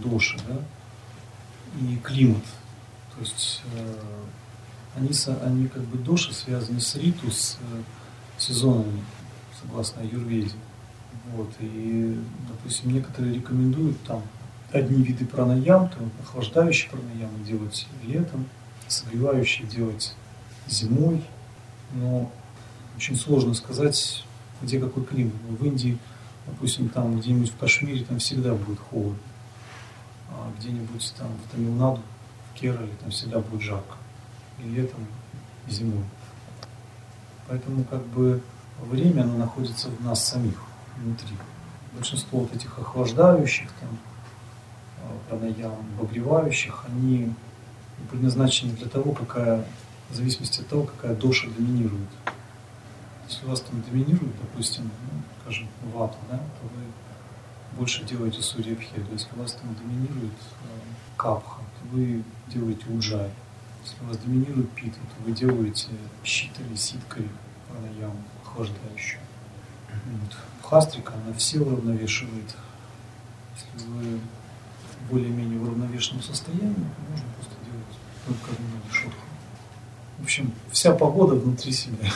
доши, да, и климат. То есть э, они, они как бы доши связаны с риту, с э, сезонами, согласно аюрведе. Вот, и, допустим, некоторые рекомендуют там одни виды пранаям, там охлаждающие пранаямы делать летом, согревающие делать зимой, но очень сложно сказать, где какой климат. В Индии, допустим, там где-нибудь в Кашмире там всегда будет холодно, где-нибудь там в Тамилнаду, в Керале там всегда будет жарко, и летом, и зимой. Поэтому как бы время оно находится в нас самих, внутри. Большинство вот этих охлаждающих, там, пранаям, обогревающих, они предназначены для того, какая, в зависимости от того, какая доша доминирует. Если у вас там доминирует, допустим, ну, скажем, вата, да, то вы больше делаете сурьябхеду. Если у вас там доминирует э, капха, то вы делаете уджай. Если у вас доминирует пита, то вы делаете щитали, ситкари, пранаям, охлаждающую. Вот. Хастрика, она все уравновешивает. Если вы более-менее в уравновешенном состоянии, то можно просто делать только одну шутку. В общем, вся погода внутри себя.